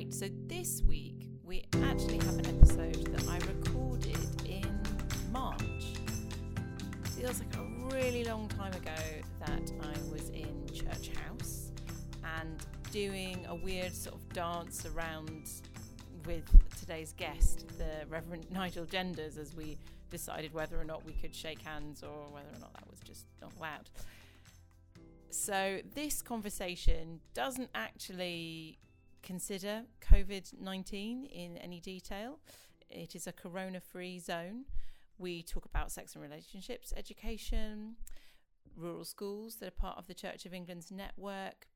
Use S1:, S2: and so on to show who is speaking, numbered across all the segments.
S1: Right, so this week we actually have an episode that I recorded in March. Feels like a really long time ago that I was in Church House and doing a weird sort of dance around with today's guest, the Reverend Nigel Genders, as we decided whether or not we could shake hands or whether or not that was just not allowed. So, this conversation doesn't actually consider COVID 19 in any detail. It is a corona free zone. We talk about sex and relationships education, rural schools that are part of the Church of England's network,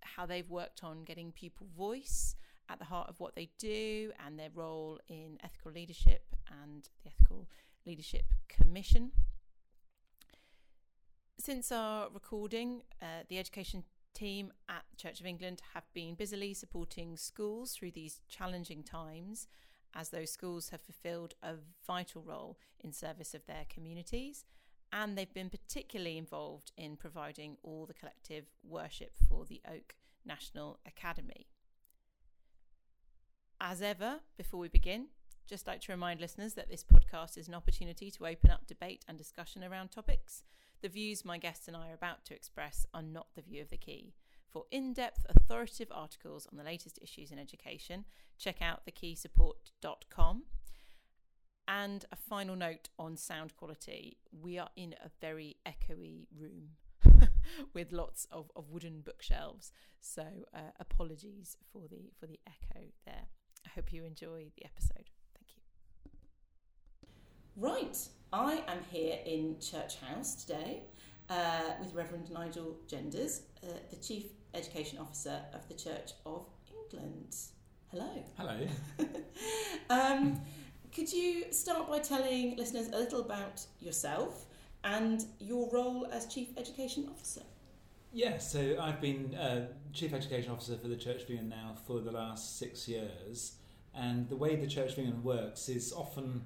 S1: how they've worked on getting people voice at the heart of what they do, and their role in ethical leadership and the Ethical Leadership Commission. Since our recording, uh, the education team at Church of England have been busily supporting schools through these challenging times as those schools have fulfilled a vital role in service of their communities and they've been particularly involved in providing all the collective worship for the Oak National Academy. As ever, before we begin, just like to remind listeners that this podcast is an opportunity to open up debate and discussion around topics the views my guests and I are about to express are not the view of the key. For in depth, authoritative articles on the latest issues in education, check out thekeysupport.com. And a final note on sound quality we are in a very echoey room with lots of, of wooden bookshelves. So uh, apologies for the, for the echo there. I hope you enjoy the episode. Right, I am here in Church House today uh, with Reverend Nigel Genders, uh, the Chief Education Officer of the Church of England. Hello.
S2: Hello.
S1: um, could you start by telling listeners a little about yourself and your role as Chief Education Officer?
S2: Yeah, so I've been uh, Chief Education Officer for the Church of England now for the last six years. And the way the Church of England works is often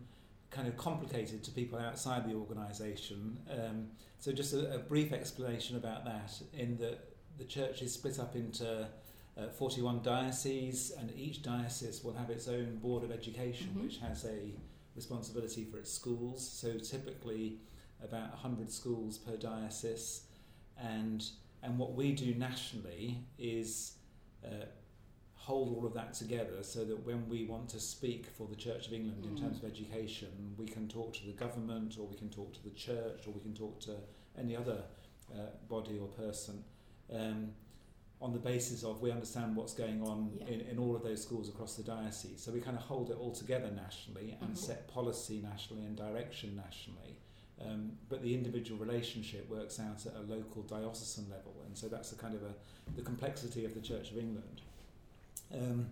S2: kind of complicated to people outside the organisation. Um, so just a, a, brief explanation about that in that the church is split up into uh, 41 dioceses and each diocese will have its own board of education mm-hmm. which has a responsibility for its schools. So typically about 100 schools per diocese and and what we do nationally is uh, hold all of that together so that when we want to speak for the Church of England mm. in terms of education, we can talk to the government or we can talk to the church or we can talk to any other uh, body or person um, on the basis of we understand what's going on yeah. in, in all of those schools across the diocese. So we kind of hold it all together nationally and mm-hmm. set policy nationally and direction nationally. Um, but the individual relationship works out at a local diocesan level, and so that's the kind of a, the complexity of the Church of England. Um,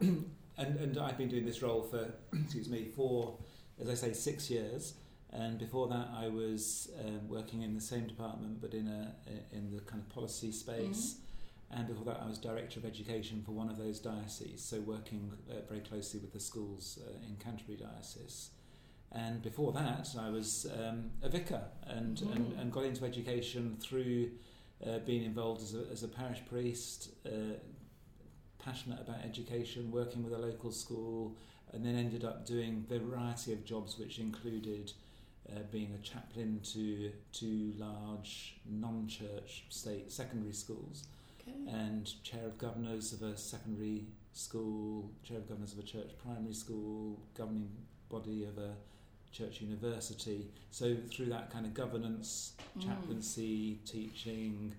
S2: and, and I've been doing this role for, excuse me, for, as I say, six years. And before that, I was um, working in the same department, but in a in the kind of policy space. Mm-hmm. And before that, I was director of education for one of those dioceses, so working uh, very closely with the schools uh, in Canterbury diocese. And before that, I was um, a vicar and, mm-hmm. and, and got into education through uh, being involved as a, as a parish priest, uh, passionate about education, working with a local school, and then ended up doing a variety of jobs which included uh, being a chaplain to two large non-church state secondary schools okay. and chair of governors of a secondary school, chair of governors of a church primary school, governing body of a church university. So through that kind of governance, mm. chaplaincy, teaching,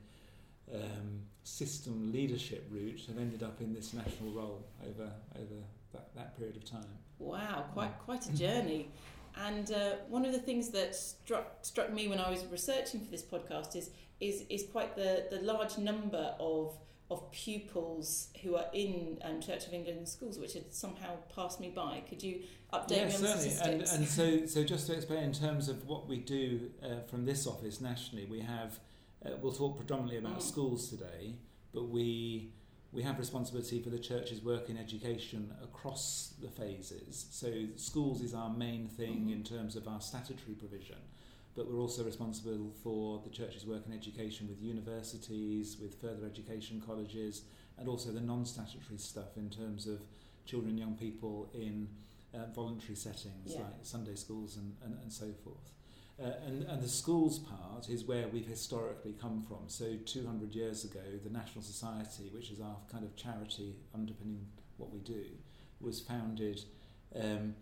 S2: um, system leadership route and ended up in this national role over over that, that period of time.
S1: Wow, quite quite a journey. And uh, one of the things that struck struck me when I was researching for this podcast is is is quite the the large number of of pupils who are in um, Church of England schools, which had somehow passed me by. Could you update
S2: yeah,
S1: me on
S2: certainly.
S1: statistics?
S2: And, and so, so just to explain in terms of what we do uh, from this office nationally, we have uh, we'll talk predominantly about mm. schools today, but we we have responsibility for the church's work in education across the phases. So schools is our main thing mm. in terms of our statutory provision, but we're also responsible for the church's work in education with universities, with further education colleges, and also the non-statutory stuff in terms of children and young people in uh, voluntary settings
S1: Yeah.
S2: like Sunday schools and, and, and so forth. Uh, and, and the schools part is where we've historically come from. So 200 years ago, the National Society, which is our kind of charity underpinning what we do, was founded um,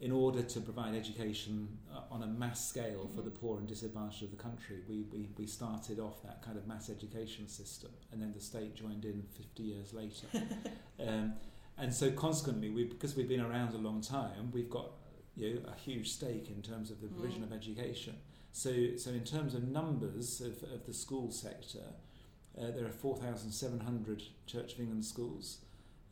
S2: in order to provide education uh, on a mass scale for the poor and disadvantaged of the country. We, we, we started off that kind of mass education system, and then the state joined in 50 years later. um, and so consequently, we, because we've been around a long time, we've got you know, a huge stake in terms of the provision
S1: Mm.
S2: of education. So, so in terms of numbers of, of the school sector, uh, there are 4,700 Church of England schools,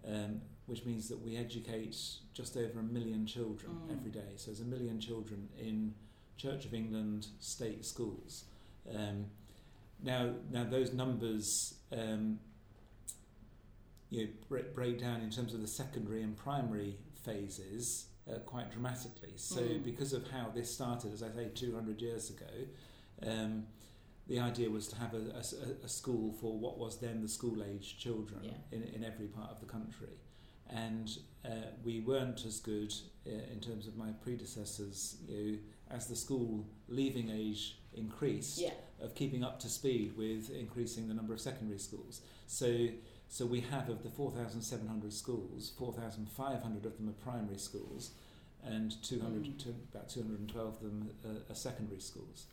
S2: um, which means that we educate just over a million children
S1: Mm.
S2: every day. So there's a million children in Church of England state schools. Um, now, now those numbers um, you know, break, break down in terms of the secondary and primary phases uh, quite dramatically. So,
S1: Mm.
S2: because of how this started, as I say, 200 years ago, um, the idea was to have a school for what was then the school age children
S1: Yeah.
S2: in, in every part of the country. And uh, we weren't as good uh, in terms of my predecessors, you know, as the school leaving age increased
S1: yeah.
S2: of keeping up to speed with increasing the number of secondary schools. So, so we have of the 4,700 schools, 4,500 of them are primary schools, and 200
S1: Mm.
S2: to about 212 of them are, are secondary schools.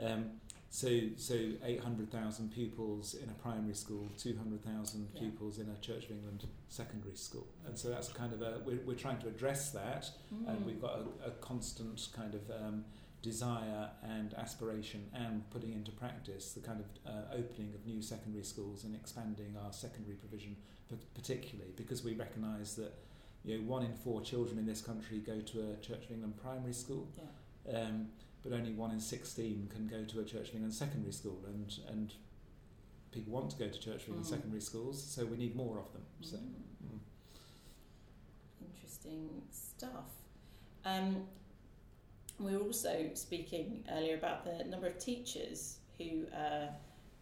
S2: Um, so, so 800,000 pupils in a primary school, 200,000
S1: Yeah.
S2: pupils in a Church of England secondary school, and so that's kind of a we're, we're trying to address that and
S1: Mm.
S2: we've got a, a constant kind of um, desire and aspiration and putting into practice the kind of uh, opening of new secondary schools and expanding our secondary provision particularly because we recognise that you know one in four children in this country go to a Church of England primary school
S1: Yeah.
S2: um, but only one in 16 can go to a Church of England secondary school and and people want to go to Church of England
S1: Mm.
S2: secondary schools so we need more of them so
S1: Mm.
S2: mm.
S1: Interesting stuff. Um, we were also speaking earlier about the number of teachers who uh,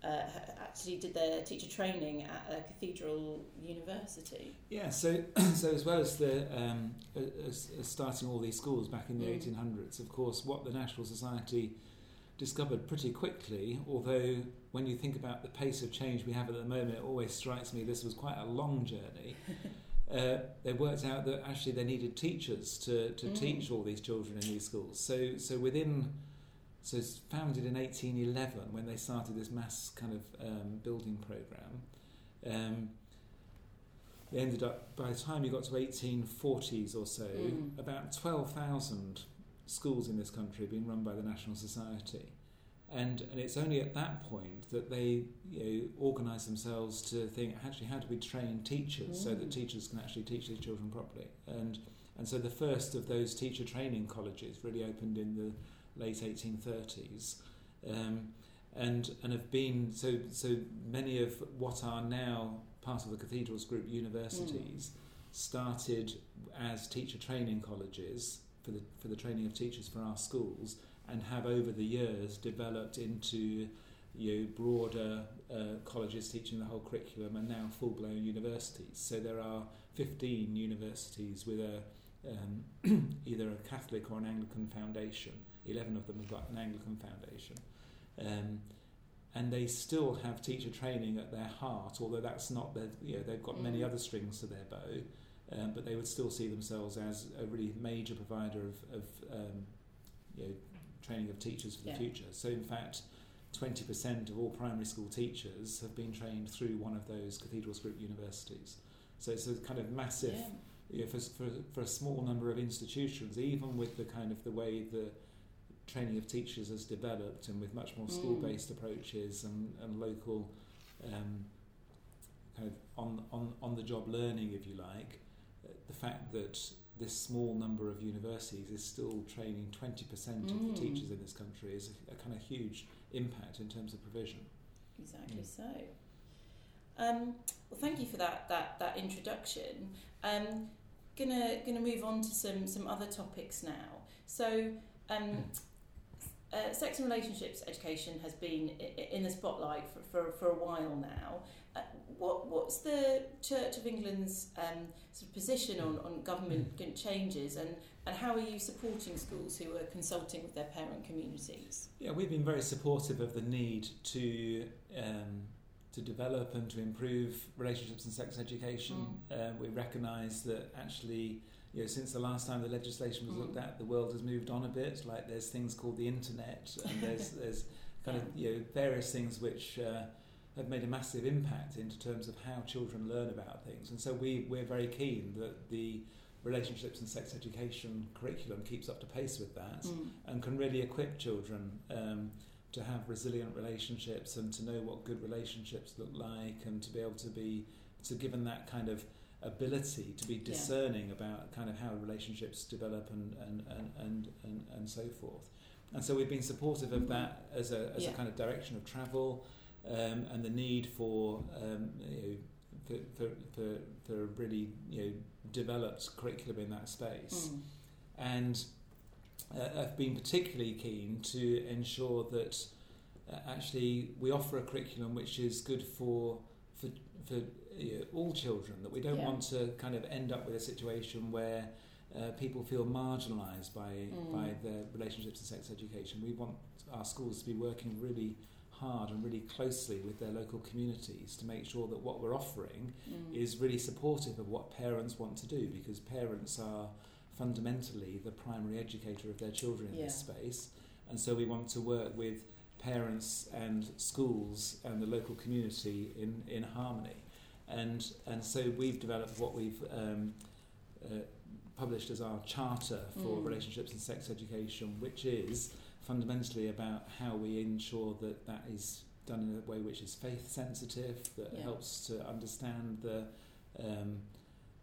S1: uh, actually did their teacher training at a cathedral university.
S2: Yeah, so so as well as the um, as, as starting all these schools back in the
S1: Mm.
S2: 1800s, of course, what the National Society discovered pretty quickly, although when you think about the pace of change we have at the moment, it always strikes me this was quite a long journey. uh, they worked out that actually they needed teachers to, to
S1: Mm.
S2: teach all these children in these schools. So so within so it's founded in 1811 when they started this mass kind of um, building program. Um, they ended up by the time you got to 1840s or so,
S1: Mm.
S2: about 12,000 schools in this country being run by the National Society. And, and it's only at that point that they you know, organise themselves to think, actually, how do we train teachers so that
S1: Mm.
S2: teachers can actually teach these children properly? And, and so the first of those teacher training colleges really opened in the late 1830s. Um, and, and have been, so, so many of what are now part of the Cathedrals Group universities started as teacher training colleges for the, for the training of teachers for our schools and have over the years developed into you know, broader uh, colleges teaching the whole curriculum and now full-blown universities. So there are 15 universities with a um, either a Catholic or an Anglican foundation. 11 of them have got an Anglican foundation. Um, and they still have teacher training at their heart, although that's not their, you know, they've got many
S1: Mm.
S2: other strings to their bow, um, but they would still see themselves as a really major provider of, of um, you know, training of teachers for the
S1: Yeah.
S2: future. So, in fact, 20% of all primary school teachers have been trained through one of those Cathedrals Group universities. So, it's a kind of massive
S1: Yeah.
S2: you know, for, for, for a small number of institutions, even with the kind of the way the training of teachers has developed and with much more
S1: Mm.
S2: school-based approaches and, and local um, kind of on, on, on the job learning, if you like, uh, the fact that this small number of universities is still training 20% of
S1: Mm.
S2: the teachers in this country is a, a kind of huge impact in terms of provision.
S1: Exactly
S2: Mm.
S1: so. Um, well, thank you for that that that introduction. Um, gonna gonna move on to some some other topics now. So, um, uh, sex and relationships education has been in the spotlight for, for, for a while now. Uh, what what's the Church of England's um, sort of position on, on government mm. changes and, and how are you supporting schools who are consulting with their parent communities?
S2: Yeah, we've been very supportive of the need to um, to develop and to improve relationships and sex education. Mm. Uh, we recognise that actually you know, since the last time the legislation was mm. looked at, the world has moved on a bit. Like there's things called the internet, and there's there's kind of you know various things which uh, have made a massive impact into terms of how children learn about things. And so we we're very keen that the relationships and sex education curriculum keeps up to pace with that mm. and can really equip children. Um, to have resilient relationships and to know what good relationships look like and to be able to be to given that kind of ability to be discerning yeah. about kind of how relationships develop and, and, and, and, and, and so forth. And so we've been supportive of that as a, as yeah. a kind of direction of travel um, and the need for, um, you know, for, for, for, for really you know, developed curriculum in that space. Mm. And uh, I've been particularly keen to ensure that uh, actually we offer a curriculum which is good for, for, for all children, that we don't yeah. want to kind of end up with a situation where uh, people feel marginalised by, mm. by their relationships and sex education. We want our schools to be working really hard and really closely with their local communities to make sure that what we're offering mm. is really supportive of what parents want to do because parents are fundamentally the primary educator of their children in yeah. this space and so we want to work with parents and schools and the local community in, in harmony and and so we've developed what we've um, uh, published as our charter for mm. relationships and sex education, which is fundamentally about how we ensure that that is done in a way which is faith sensitive, that yeah. helps to understand the um,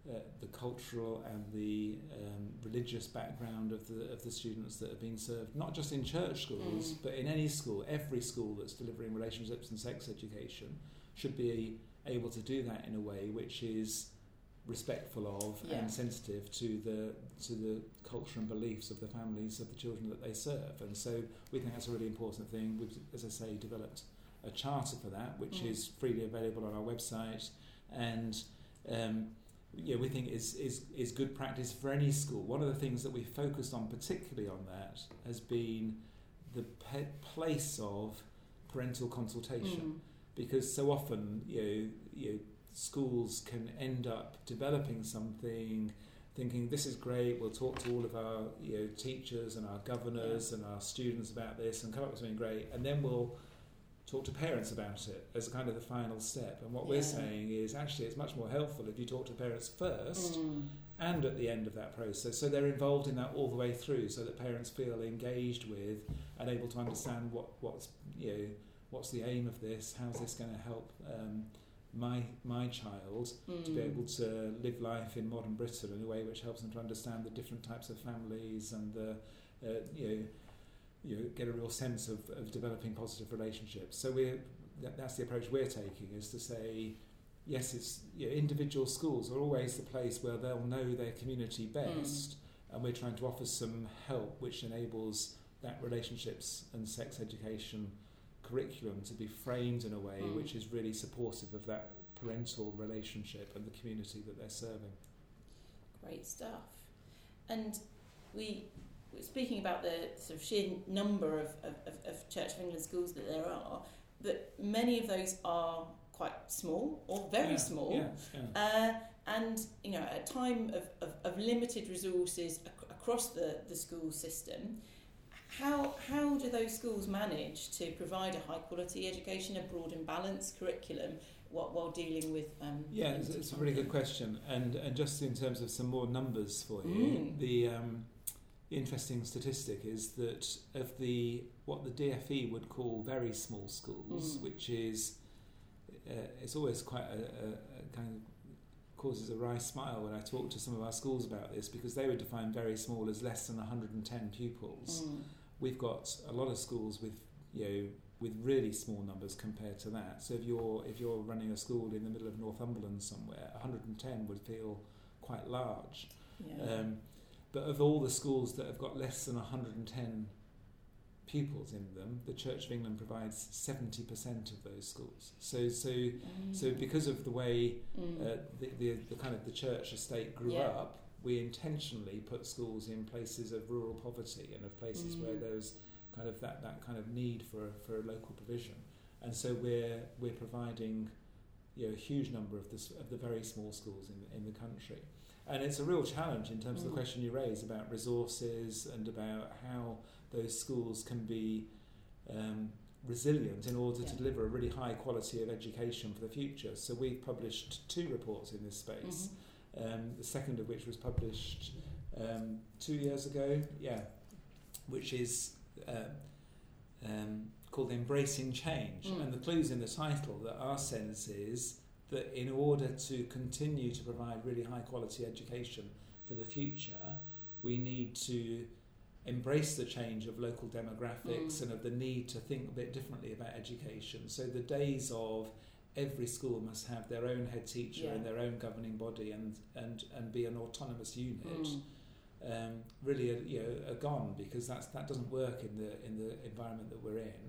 S2: uh, the cultural and the um, religious background of the of the students that are being served, not just in church schools, mm. but in any school. Every school that's delivering relationships and sex education should be able to do that in a way which is respectful of yeah. and sensitive to the to the culture and beliefs of the families of the children that they serve. And so we think that's a really important thing. We've, as I say, developed a charter for that, which mm. is freely available on our website, and um, yeah, we think is, is is good practice for any school. One of the things that we focused on particularly on that has been the pe- place of parental consultation. Mm because so often you know, you know, schools can end up developing something thinking this is great we'll talk to all of our you know, teachers and our governors yeah. and our students about this and come up with something great and then we'll talk to parents about it as kind of the final step and what yeah. we're saying is actually it's much more helpful if you talk to parents first mm. and at the end of that process so they're involved in that all the way through so that parents feel engaged with and able to understand what what's you know what's the aim of this? How's this going to help um, my my child mm. to be able to live life in modern Britain in a way which helps them to understand the different types of families and the uh, you know you know, get a real sense of, of developing positive relationships. So we that, that's the approach we're taking is to say yes, it's you know, individual schools are always the place where they'll know their community mm. best, mm. and we're trying to offer some help which enables that relationships and sex education curriculum to be framed in a way mm. which is really supportive of that parental relationship and the community that they're serving.
S1: Great stuff. And we were speaking about the sort of sheer number of, of, of Church of England schools that there are, but many of those are quite small or very yeah, small. Yeah, yeah. Uh, and you know, at a time of, of, of limited resources ac- across the, the school system, how, how do those schools manage to provide a high quality education, a broad and balanced curriculum, while, while dealing with? Um,
S2: yeah, it's, it's, a really good question. And, and just in terms of some more numbers for you, mm. the um, interesting statistic is that of the what the DFE would call very small schools, mm. which is uh, it's always quite a, a, a kind of causes a wry smile when I talk to some of our schools about this because they would define very small as less than 110 pupils. Mm we've got a lot of schools with you know with really small numbers compared to that. So if you're if you're running a school in the middle of Northumberland somewhere, 110 would feel quite large. Yeah. Um, but of all the schools that have got less than 110 pupils in them, the Church of England provides 70% of those schools. So, so,
S1: Mm.
S2: so because of the way
S1: Mm.
S2: uh, the, the, the kind of the church estate grew
S1: Yeah.
S2: up, we intentionally put schools in places of rural poverty and of places where
S1: Mm.
S2: there was kind of that, that kind of need for, for a local provision. And so we're, we're providing you know, a huge number of the, of the very small schools in, in the country. And it's a real challenge in terms of
S1: Mm.
S2: the question you raise about resources and about how those schools can be um, resilient in order
S1: Yeah.
S2: to deliver a really high quality of education for the future. So we've published two reports in this space,
S1: Mhm.
S2: Um, the second of which was published um, two years ago, yeah, which is uh, um, called Embracing Change.
S1: Mm.
S2: And the clue's in the title that our sense is that in order to continue to provide really high quality education for the future, we need to embrace the change of local demographics
S1: Mm.
S2: and of the need to think a bit differently about education. So the days of every school must have their own head teacher
S1: Yeah.
S2: and their own governing body and, and, and be an autonomous unit
S1: Mm.
S2: um, really are, you know, are gone because that's, that doesn't work in the, in the environment that we're in.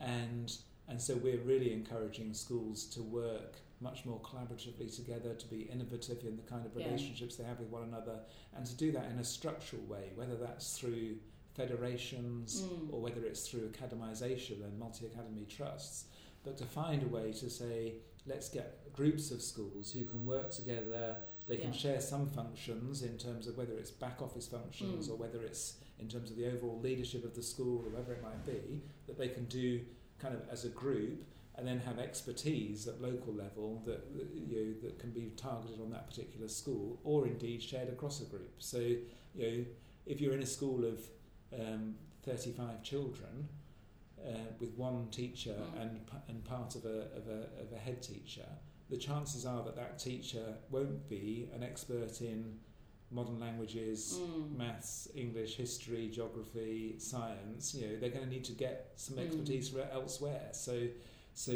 S2: And, and so we're really encouraging schools to work much more collaboratively together, to be innovative in the kind of
S1: Yeah.
S2: relationships they have with one another, and to do that in a structural way, whether that's through federations
S1: Mm.
S2: or whether it's through academisation and multi academy trusts, but to find a way to say, let's get groups of schools who can work together, they can
S1: Yeah.
S2: share some functions in terms of whether it's back office functions
S1: Mm.
S2: or whether it's in terms of the overall leadership of the school or whatever it might be, that they can do kind of as a group and then have expertise at local level that you know, that can be targeted on that particular school or indeed shared across a group. So you know if you're in a school of um, 35 children uh, with one teacher
S1: Mm.
S2: and and part of a, of a of a head teacher, the chances are that that teacher won't be an expert in modern languages,
S1: Mm.
S2: maths, English, history, geography, science, you know, they're going to need to get some
S1: Mm.
S2: expertise mm. elsewhere. So, so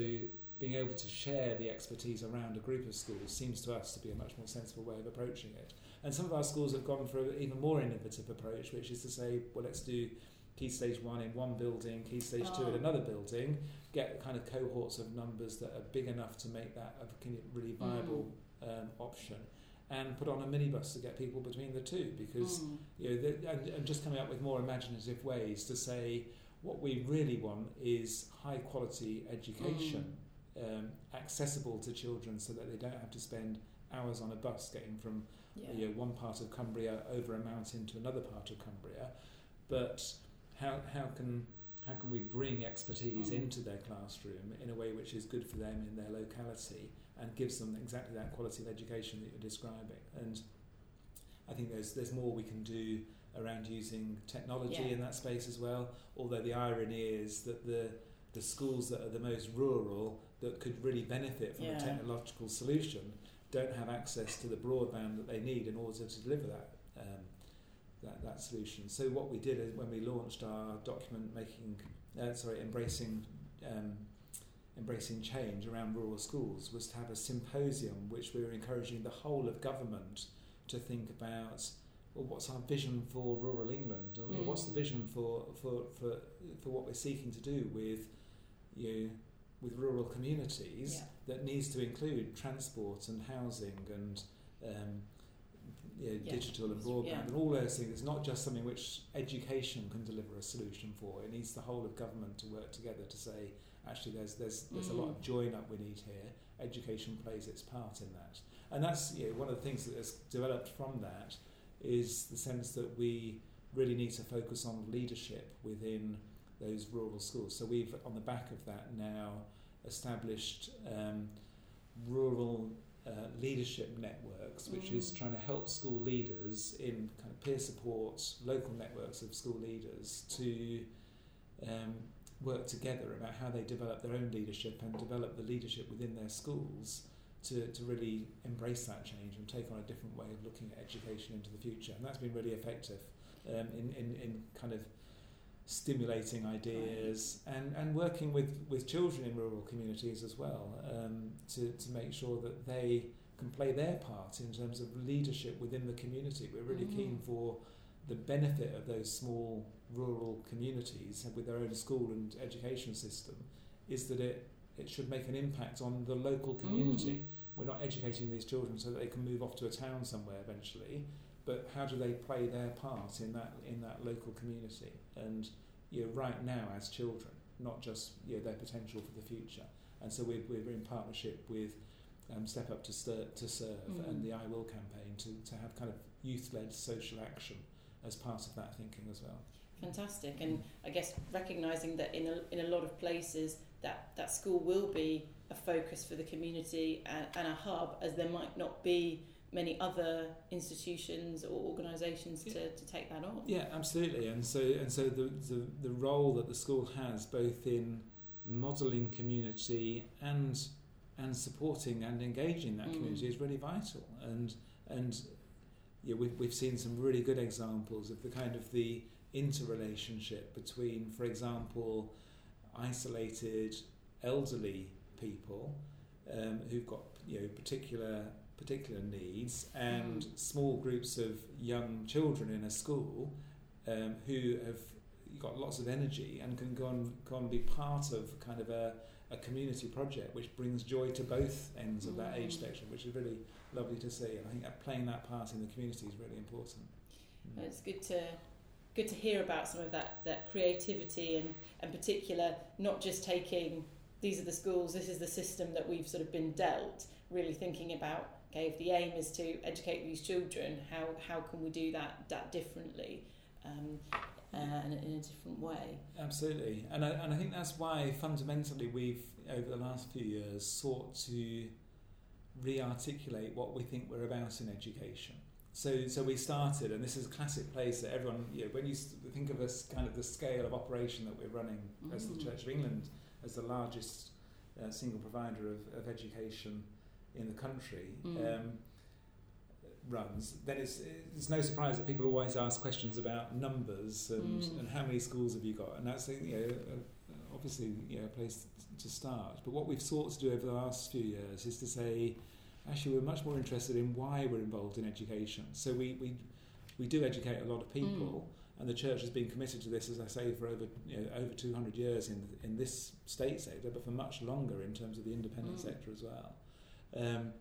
S2: being able to share the expertise around a group of schools seems to us to be a much more sensible way of approaching it. And some of our schools have gone for an even more innovative approach, which is to say, well, let's do key stage one in one building, key stage two in another building, get kind of cohorts of numbers that are big enough to make that a really viable um, option and put on a minibus to get people between the two because
S1: Mm.
S2: you know, the, and, and just coming up with more imaginative ways to say what we really want is high quality education, um, accessible to children so that they don't have to spend hours on a bus getting from
S1: Yeah.
S2: you know, one part of Cumbria over a mountain to another part of Cumbria, but how, how can how can we bring expertise
S1: Mm.
S2: into their classroom in a way which is good for them in their locality and gives them exactly that quality of education that you're describing? And I think there's there's more we can do around using technology
S1: Yeah.
S2: in that space as well. Although the irony is that the the schools that are the most rural that could really benefit from
S1: Yeah.
S2: a technological solution don't have access to the broadband that they need in order to deliver that um, that, that solution. So what we did is when we launched our document making, uh, sorry, embracing um, embracing change around rural schools was to have a symposium which we were encouraging the whole of government to think about. Well, what's our vision for rural England? Or, know, What's the
S1: Mm.
S2: vision for, for, for, for what we're seeking to do with you know, with rural communities
S1: Yeah.
S2: that needs to include transport and housing and um, you know,
S1: Yeah.
S2: digital and broadband
S1: Yeah.
S2: and all those things. It's not just something which education can deliver a solution for. It needs the whole of government to work together to say, actually, there's there's there's a lot
S1: Mm.
S2: of join up we need here. Education plays its part in that, and that's you know, one of the things that has developed from that is the sense that we really need to focus on leadership within those rural schools. So we've, on the back of that, now established um, rural uh, leadership networks, which is
S1: Mm.
S2: trying to help school leaders in kind of peer support, local networks of school leaders to um, work together about how they develop their own leadership and develop the leadership within their schools to, to really embrace that change and take on a different way of looking at education into the future. And that's been really effective um, in, in, in kind of stimulating ideas and, and working with, with children in rural communities as well um, to, to make sure that they can play their part in terms of leadership within the community. We're really
S1: Mm.
S2: keen for the benefit of those small rural communities with their own school and education system is that it, it should make an impact on the local community.
S1: Mm.
S2: We're not educating these children so that they can move off to a town somewhere eventually, but how do they play their part in that in that local community? And you know, right now as children, not just you know, their potential for the future. And so we're, we're in partnership with um, Step Up to, Stir, to Serve
S1: Mm.
S2: and the I Will campaign to, to have kind of youth-led social action as part of that thinking as well.
S1: Fantastic, and I guess recognising that in a, in a lot of places that, that school will be a focus for the community and, and a hub, as there might not be many other institutions or organisations to, to take that on.
S2: Yeah, absolutely. And so and so the, the, the role that the school has both in modelling community and and supporting and engaging that
S1: Mm.
S2: community is really vital. And and yeah, we've we've seen some really good examples of the kind of the interrelationship between, for example, isolated elderly people um, who've got you know particular particular needs and
S1: Mm.
S2: small groups of young children in a school um, who have got lots of energy and can go and, go and be part of kind of a, a community project which brings joy to both ends of that age
S1: Mm.
S2: spectrum, which is really lovely to see. And I think that playing that part in the community is really important. Mm.
S1: It's good to good to hear about some of that, that creativity and in particular not just taking these are the schools, this is the system that we've sort of been dealt, really thinking about okay, if the aim is to educate these children, how how can we do that that differently? Um, uh, and in a different way.
S2: Absolutely, and I, and I think that's why fundamentally we've over the last few years sought to re-articulate what we think we're about in education. So so we started, and this is a classic place that everyone you know when you s- think of us kind of the scale of operation that we're running as the
S1: Mm.
S2: Church of England as the largest uh, single provider of, of education in the country.
S1: Mm.
S2: Um, runs, then it's, it's no surprise that people always ask questions about numbers and,
S1: Mm.
S2: and how many schools have you got, and that's you know obviously you know a place to start. But what we've sought to do over the last few years is to say, actually, we're much more interested in why we're involved in education. So we we, we do educate a lot of people. And the church has been committed to this, as I say, for over you know, over 200 years in in this state sector, but for much longer in terms of the independent
S1: Mm.
S2: sector as well. Um,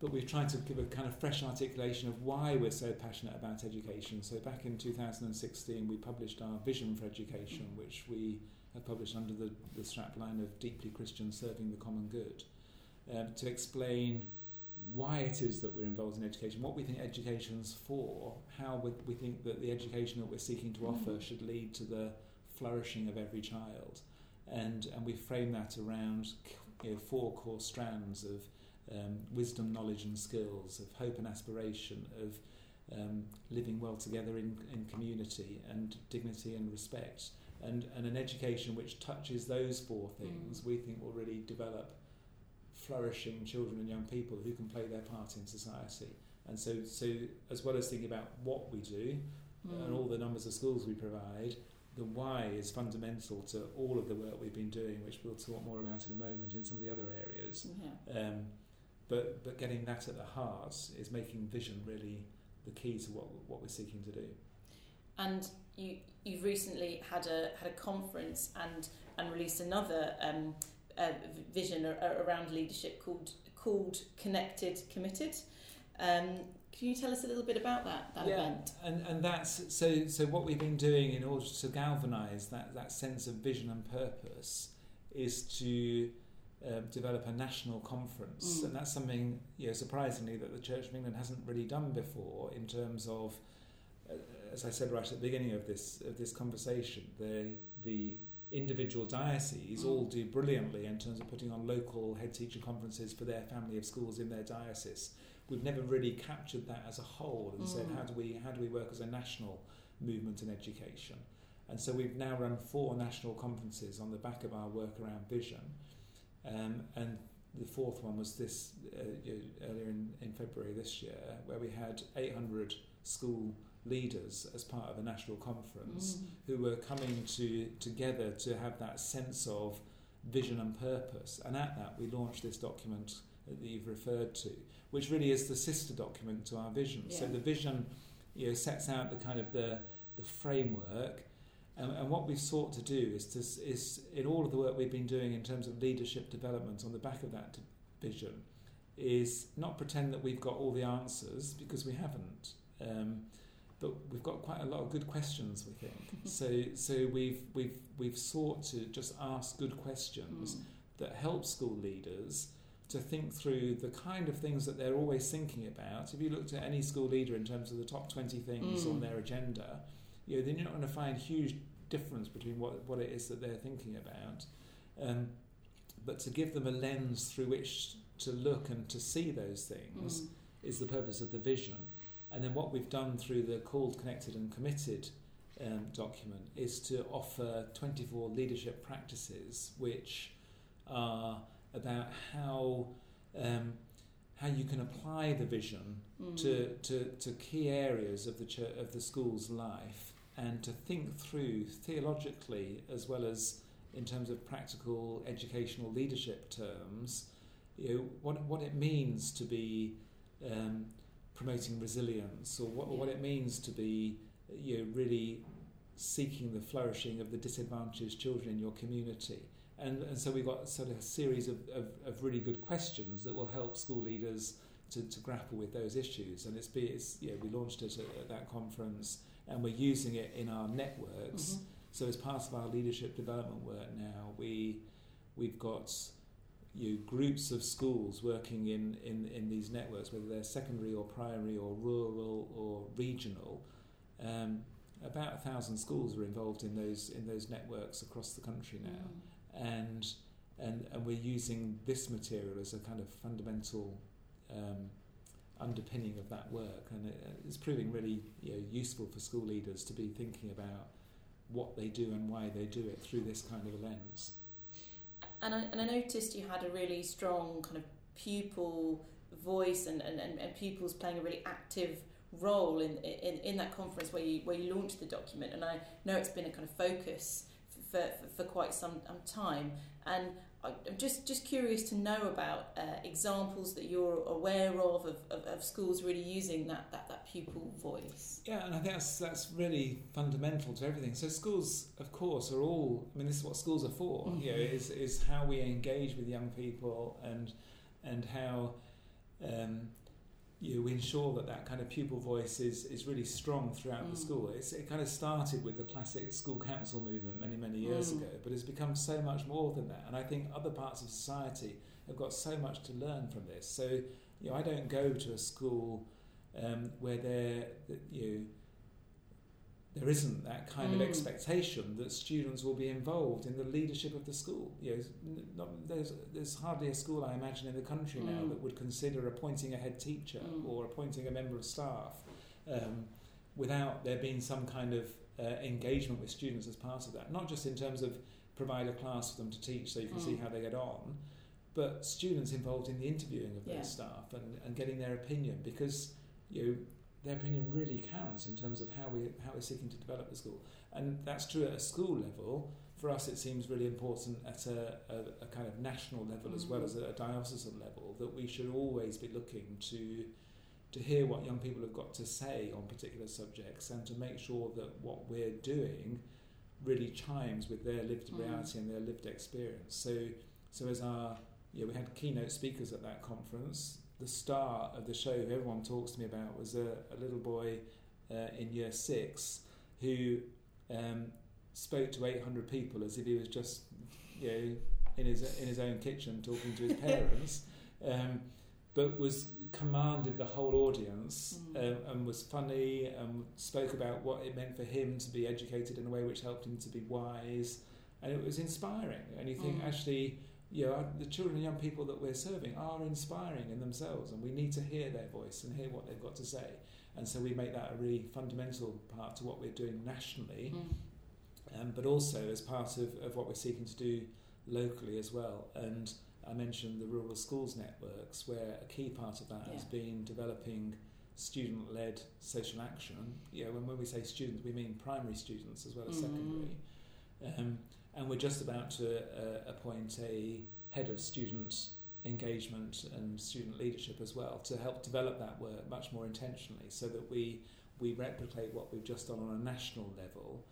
S2: but we've tried to give a kind of fresh articulation of why we're so passionate about education. So back in 2016, we published our vision for education, which we have published under the, the strapline of deeply Christian serving the common good, um, to explain why it is that we're involved in education, what we think education's for, how we, we think that the education that we're seeking to offer
S1: Mhm.
S2: should lead to the flourishing of every child. And, and we frame that around you know, four core strands of um, wisdom, knowledge, and skills, of hope and aspiration, of um, living well together in, in community, and dignity and respect. And, and an education which touches those four things,
S1: Mm.
S2: we think will really develop flourishing children and young people who can play their part in society. And so, so as well as thinking about what we do and
S1: Mm.
S2: all the numbers of schools we provide, the why is fundamental to all of the work we've been doing, which we'll talk more about in a moment in some of the other areas.
S1: Yeah.
S2: Um, but but getting that at the heart is making vision really the key to what what we're seeking to do.
S1: And you you've recently had a had a conference and and released another um, uh, vision around leadership called called Connected Committed. Um, can you tell us a little bit about that that
S2: yeah,
S1: event?
S2: and and that's so so what we've been doing in order to galvanise that that sense of vision and purpose is to um, develop a national conference,
S1: Mm.
S2: and that's something you know surprisingly that the Church of England hasn't really done before in terms of, uh, as I said right at the beginning of this of this conversation, the the individual dioceses
S1: Mm.
S2: all do brilliantly in terms of putting on local head teacher conferences for their family of schools in their diocese. We've never really captured that as a whole and said
S1: Mm.
S2: how do we how do we work as a national movement in education. And so we've now run four national conferences on the back of our work around vision. Um, and the fourth one was this uh, earlier in, in February this year, where we had 800 school leaders as part of a national conference
S1: Mm.
S2: who were coming to together to have that sense of vision and purpose. And at that, we launched this document that you've referred to, which really is the sister document to our vision. So the vision, you know, sets out the kind of the the framework. And, and what we've sought to do is to is in all of the work we've been doing in terms of leadership development on the back of that vision, is not pretend that we've got all the answers because we haven't. Um, but we've got quite a lot of good questions. We think so. So we've we've we've sought to just ask good questions
S1: Mm.
S2: that help school leaders to think through the kind of things that they're always thinking about. If you looked at any school leader in terms of the top 20 things
S1: Mm.
S2: on their agenda, you know, then you're not going to find huge difference between what, what it is that they're thinking about. Um, but to give them a lens through which to look and to see those things
S1: Mm.
S2: is the purpose of the vision. And then what we've done through the Called, Connected and Committed um, document is to offer 24 leadership practices which are about how um, how you can apply the vision
S1: Mm.
S2: to, to, to key areas of the church, of the school's life and to think through theologically as well as in terms of practical educational leadership terms you know what what it means to be um, promoting resilience or what, what it means to be you know really seeking the flourishing of the disadvantaged children in your community and, and so we've got sort of a series of, of, of really good questions that will help school leaders to, to grapple with those issues. And it's, be, it's yeah, we launched it at, at that conference and we're using it in our networks.
S1: Mhm.
S2: So as part of our leadership development work now, we we've got you groups of schools working in, in, in these networks, whether they're secondary or primary or rural or regional. Um, about a thousand schools are involved in those in those networks across the country now
S1: Mm.
S2: And and and we're using this material as a kind of fundamental um, underpinning of that work, and it, it's proving really you know, useful for school leaders to be thinking about what they do and why they do it through this kind of a lens.
S1: And I, and I noticed you had a really strong kind of pupil voice and, and, and, and pupils playing a really active role in, in, in that conference where you, where you launched the document. And I know it's been a kind of focus for, for, for quite some um, time. And I- I'm just, just curious to know about uh, examples that you're aware of, of, of, of schools really using that, that, that pupil voice.
S2: Yeah, and I think that's that's really fundamental to everything. So schools, of course, are all. I mean, this is what schools are for. You know, is is how we engage with young people and and how um, you ensure that that kind of pupil voice is is really strong throughout the
S1: Mm.
S2: school. It's, it kind of started with the classic school council movement many many years
S1: Mm.
S2: ago, but it's become so much more than that. And I think other parts of society have got so much to learn from this. So you know, I don't go to a school um, where there that you know, there isn't that kind of
S1: Mm.
S2: expectation that students will be involved in the leadership of the school. You know, not, there's there's hardly a school I imagine in the country now
S1: Mm.
S2: that would consider appointing a head teacher
S1: Mm.
S2: or appointing a member of staff um, without there being some kind of uh, engagement with students as part of that. Not just in terms of provide a class for them to teach so you can see
S1: Mm.
S2: how they get on, but students involved in the interviewing of
S1: Yeah.
S2: staff and, and getting their opinion because you know, their opinion really counts in terms of how we how we're seeking to develop the school. And that's true at a school level. For us, it seems really important at a, a, a kind of national level as well
S1: Mhm.
S2: as at a diocesan level that we should always be looking to to hear what young people have got to say on particular subjects and to make sure that what we're doing really chimes with their lived
S1: Mm.
S2: reality and their lived experience. So, so as our yeah, we had keynote speakers at that conference. The star of the show, who everyone talks to me about, was a, a little boy uh, in year six who um, spoke to 800 people as if he was just, you know, in his in his own kitchen talking to his parents, um, but was commanded the whole audience
S1: Mm.
S2: um, and was funny and spoke about what it meant for him to be educated in a way which helped him to be wise, and it was inspiring. And you think
S1: Mm.
S2: actually you know, the children and young people that we're serving are inspiring in themselves, and we need to hear their voice and hear what they've got to say. And so we make that a really fundamental part to what we're doing nationally,
S1: Mm.
S2: um, but also as part of, of what we're seeking to do locally as well. And I mentioned the rural schools networks, where a key part of that has been developing student-led social action. You know, when, when we say students, we mean primary students as well as
S1: Mm.
S2: secondary. Um, and we're just about to uh, appoint a head of student engagement and student leadership as well to help develop that work much more intentionally so that we we replicate what we've just done on a national level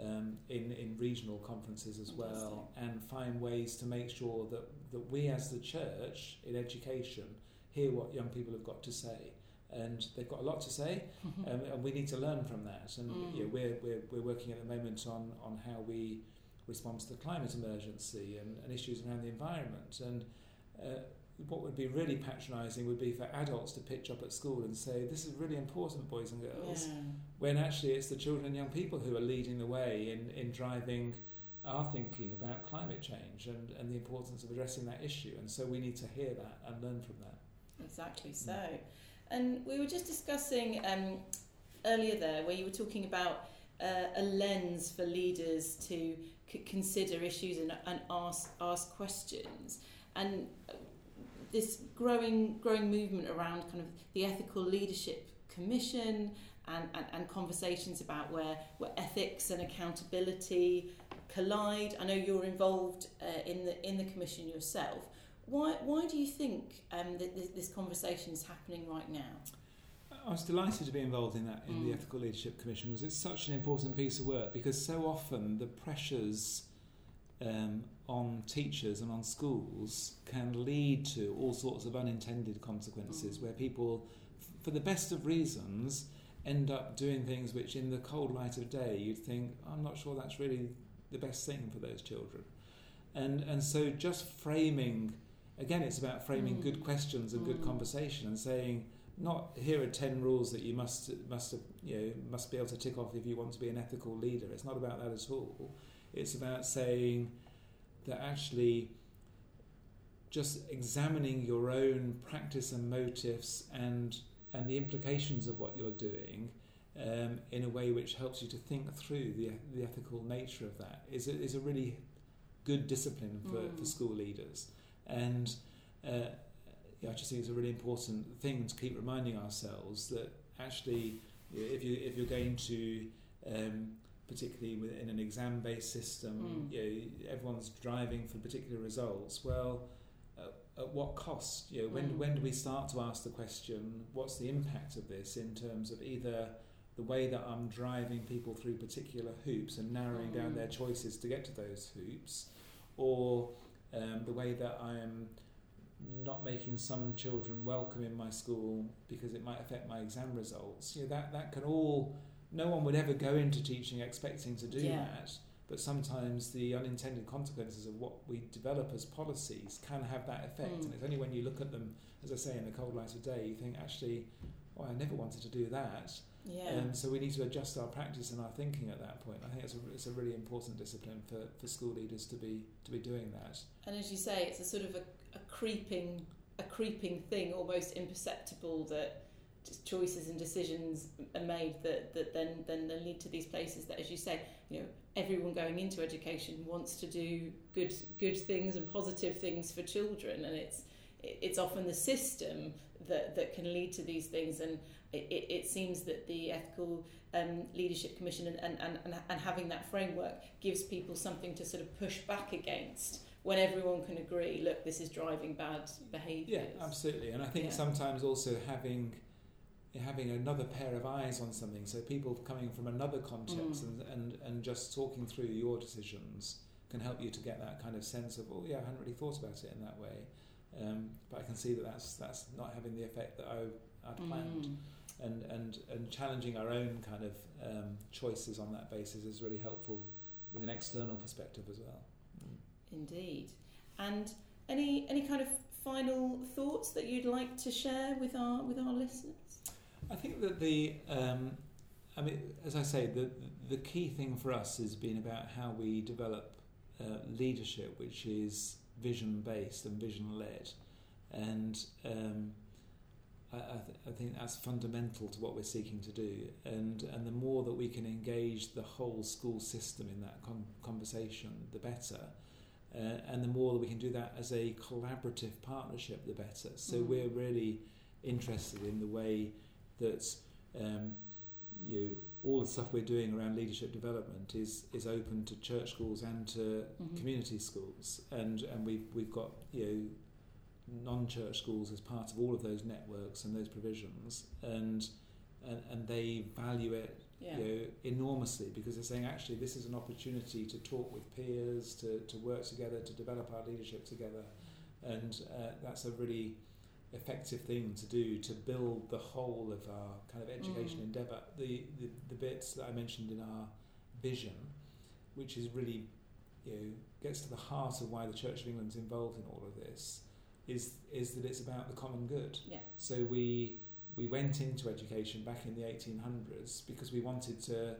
S2: um, in, in regional conferences as well and find ways to make sure that, that we as the church in education hear what young people have got to say. And they've got a lot to say, um, and we need to learn from that. And
S1: Mm.
S2: you know, we're, we're, we're working at the moment on, on how we respond to the climate emergency and, and issues around the environment. And uh, what would be really patronising would be for adults to pitch up at school and say, This is really important, boys and girls,
S1: Yeah.
S2: when actually it's the children and young people who are leading the way in, in driving our thinking about climate change and, and the importance of addressing that issue. And so we need to hear that and learn from that.
S1: Exactly so. And we were just discussing um, earlier there where you were talking about uh, a lens for leaders to consider issues and, and ask ask questions. And uh, this growing growing movement around kind of the ethical leadership commission and, and, and conversations about where, where ethics and accountability collide. I know you're involved uh, in the in the commission yourself. Why, why do you think um, that this, this conversation is happening right now?
S2: I was delighted to be involved in that in the
S1: Mm.
S2: Ethical Leadership Commission because it's such an important piece of work because so often the pressures um, on teachers and on schools can lead to all sorts of unintended consequences
S1: Mm.
S2: where people, for the best of reasons, end up doing things which in the cold light of day you'd think, I'm not sure that's really the best thing for those children. And, and so just framing, again, it's about framing
S1: Mm.
S2: good questions and good
S1: Mm.
S2: conversation and saying, not here are 10 rules that you must must you know must be able to tick off if you want to be an ethical leader. It's not about that at all. It's about saying that actually just examining your own practice and motives and and the implications of what you're doing um, in a way which helps you to think through the, the ethical nature of that is a, is a really good discipline for,
S1: Mm.
S2: for school leaders. And uh, yeah, I just think it's a really important thing to keep reminding ourselves that actually, if you if you're going to, um, particularly within an exam-based system,
S1: Mm.
S2: you know, everyone's driving for particular results. Well, uh, at what cost? You know, when
S1: Mm.
S2: when do we start to ask the question, what's the impact of this in terms of either the way that I'm driving people through particular hoops and narrowing down
S1: Mm.
S2: their choices to get to those hoops, or um, the way that I'm not making some children welcome in my school because it might affect my exam results. You know, that, that can all, no one would ever go into teaching expecting to do
S1: Yeah.
S2: that. But sometimes the unintended consequences of what we develop as policies can have that effect.
S1: Mm.
S2: And it's only when you look at them, as I say, in the cold light of day, you think, actually, oh, I never wanted to do that.
S1: Yeah.
S2: Um, so we need to adjust our practice and our thinking at that point. I think it's a, it's a really important discipline for, for school leaders to be to be doing that.
S1: And as you say, it's a sort of a, a creeping a creeping thing, almost imperceptible that just choices and decisions are made that, that then then lead to these places that, as you say, you know, everyone going into education wants to do good good things and positive things for children, and it's it's often the system that that can lead to these things, and it, it seems that the ethical um, leadership commission and, and, and, and having that framework gives people something to sort of push back against when everyone can agree, look, this is driving bad behaviours.
S2: Yeah, absolutely. And I think
S1: Yeah.
S2: sometimes also having having another pair of eyes on something, so people coming from another context
S1: Mm.
S2: and, and, and just talking through your decisions can help you to get that kind of sense of, oh yeah, I hadn't really thought about it in that way. Um, but I can see that that's, that's not having the effect that I, I'd planned.
S1: Mm.
S2: And, and, and challenging our own kind of um, choices on that basis is really helpful with an external perspective as well.
S1: Indeed. And any any kind of final thoughts that you'd like to share with our with our listeners?
S2: I think that the, um, I mean, as I say, the the key thing for us has been about how we develop uh, leadership, which is vision based and vision led, and um, I, I, th- I think that's fundamental to what we're seeking to do. And and the more that we can engage the whole school system in that con- conversation, the better. Uh, and the more that we can do that as a collaborative partnership, the better. So
S1: Mm.
S2: we're really interested in the way that um, you know, all the stuff we're doing around leadership development is is open to church schools and to
S1: Mhm.
S2: community schools, and and we've we've got you know non-church schools as part of all of those networks and those provisions, and and, and they value it
S1: Yeah.
S2: you know, enormously because they're saying actually this is an opportunity to talk with peers, to, to work together, to develop our leadership together, and uh, that's a really effective thing to do to build the whole of our kind of education
S1: Mm.
S2: endeavour. The, the the bits that I mentioned in our vision, which is really you know gets to the heart of why the Church of England's involved in all of this, is is that it's about the common good.
S1: Yeah.
S2: So we we went into education back in the 1800s because we wanted to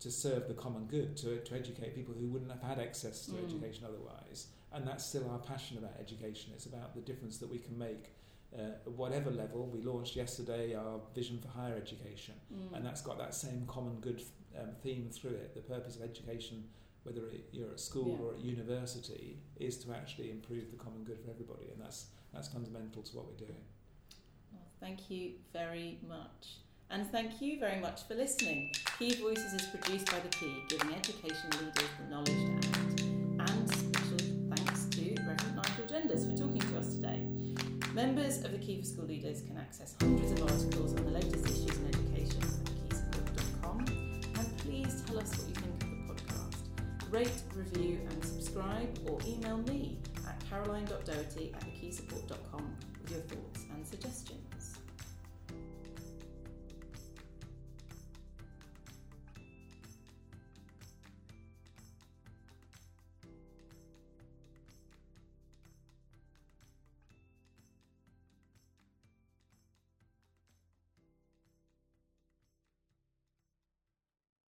S2: to serve the common good, to, to educate people who wouldn't have had access to
S1: Mm.
S2: education otherwise. And that's still our passion about education. It's about the difference that we can make uh, whatever level. We launched yesterday our vision for higher education,
S1: Mm.
S2: and that's got that same common good um, theme through it. The purpose of education, whether it, you're at school
S1: Yeah.
S2: or at university, is to actually improve the common good for everybody, and that's that's fundamental to what we're doing.
S1: Thank you very much. And thank you very much for listening. Key Voices is produced by The Key, giving education leaders the knowledge to act. And special thanks to Reverend Nigel Genders for talking to us today. Members of the Key for School Leaders can access hundreds of articles on the latest issues in education at keysupport.com. And please tell us what you think of the podcast. Rate, review, and subscribe, or email me at caroline.doherty at thekeysupport.com.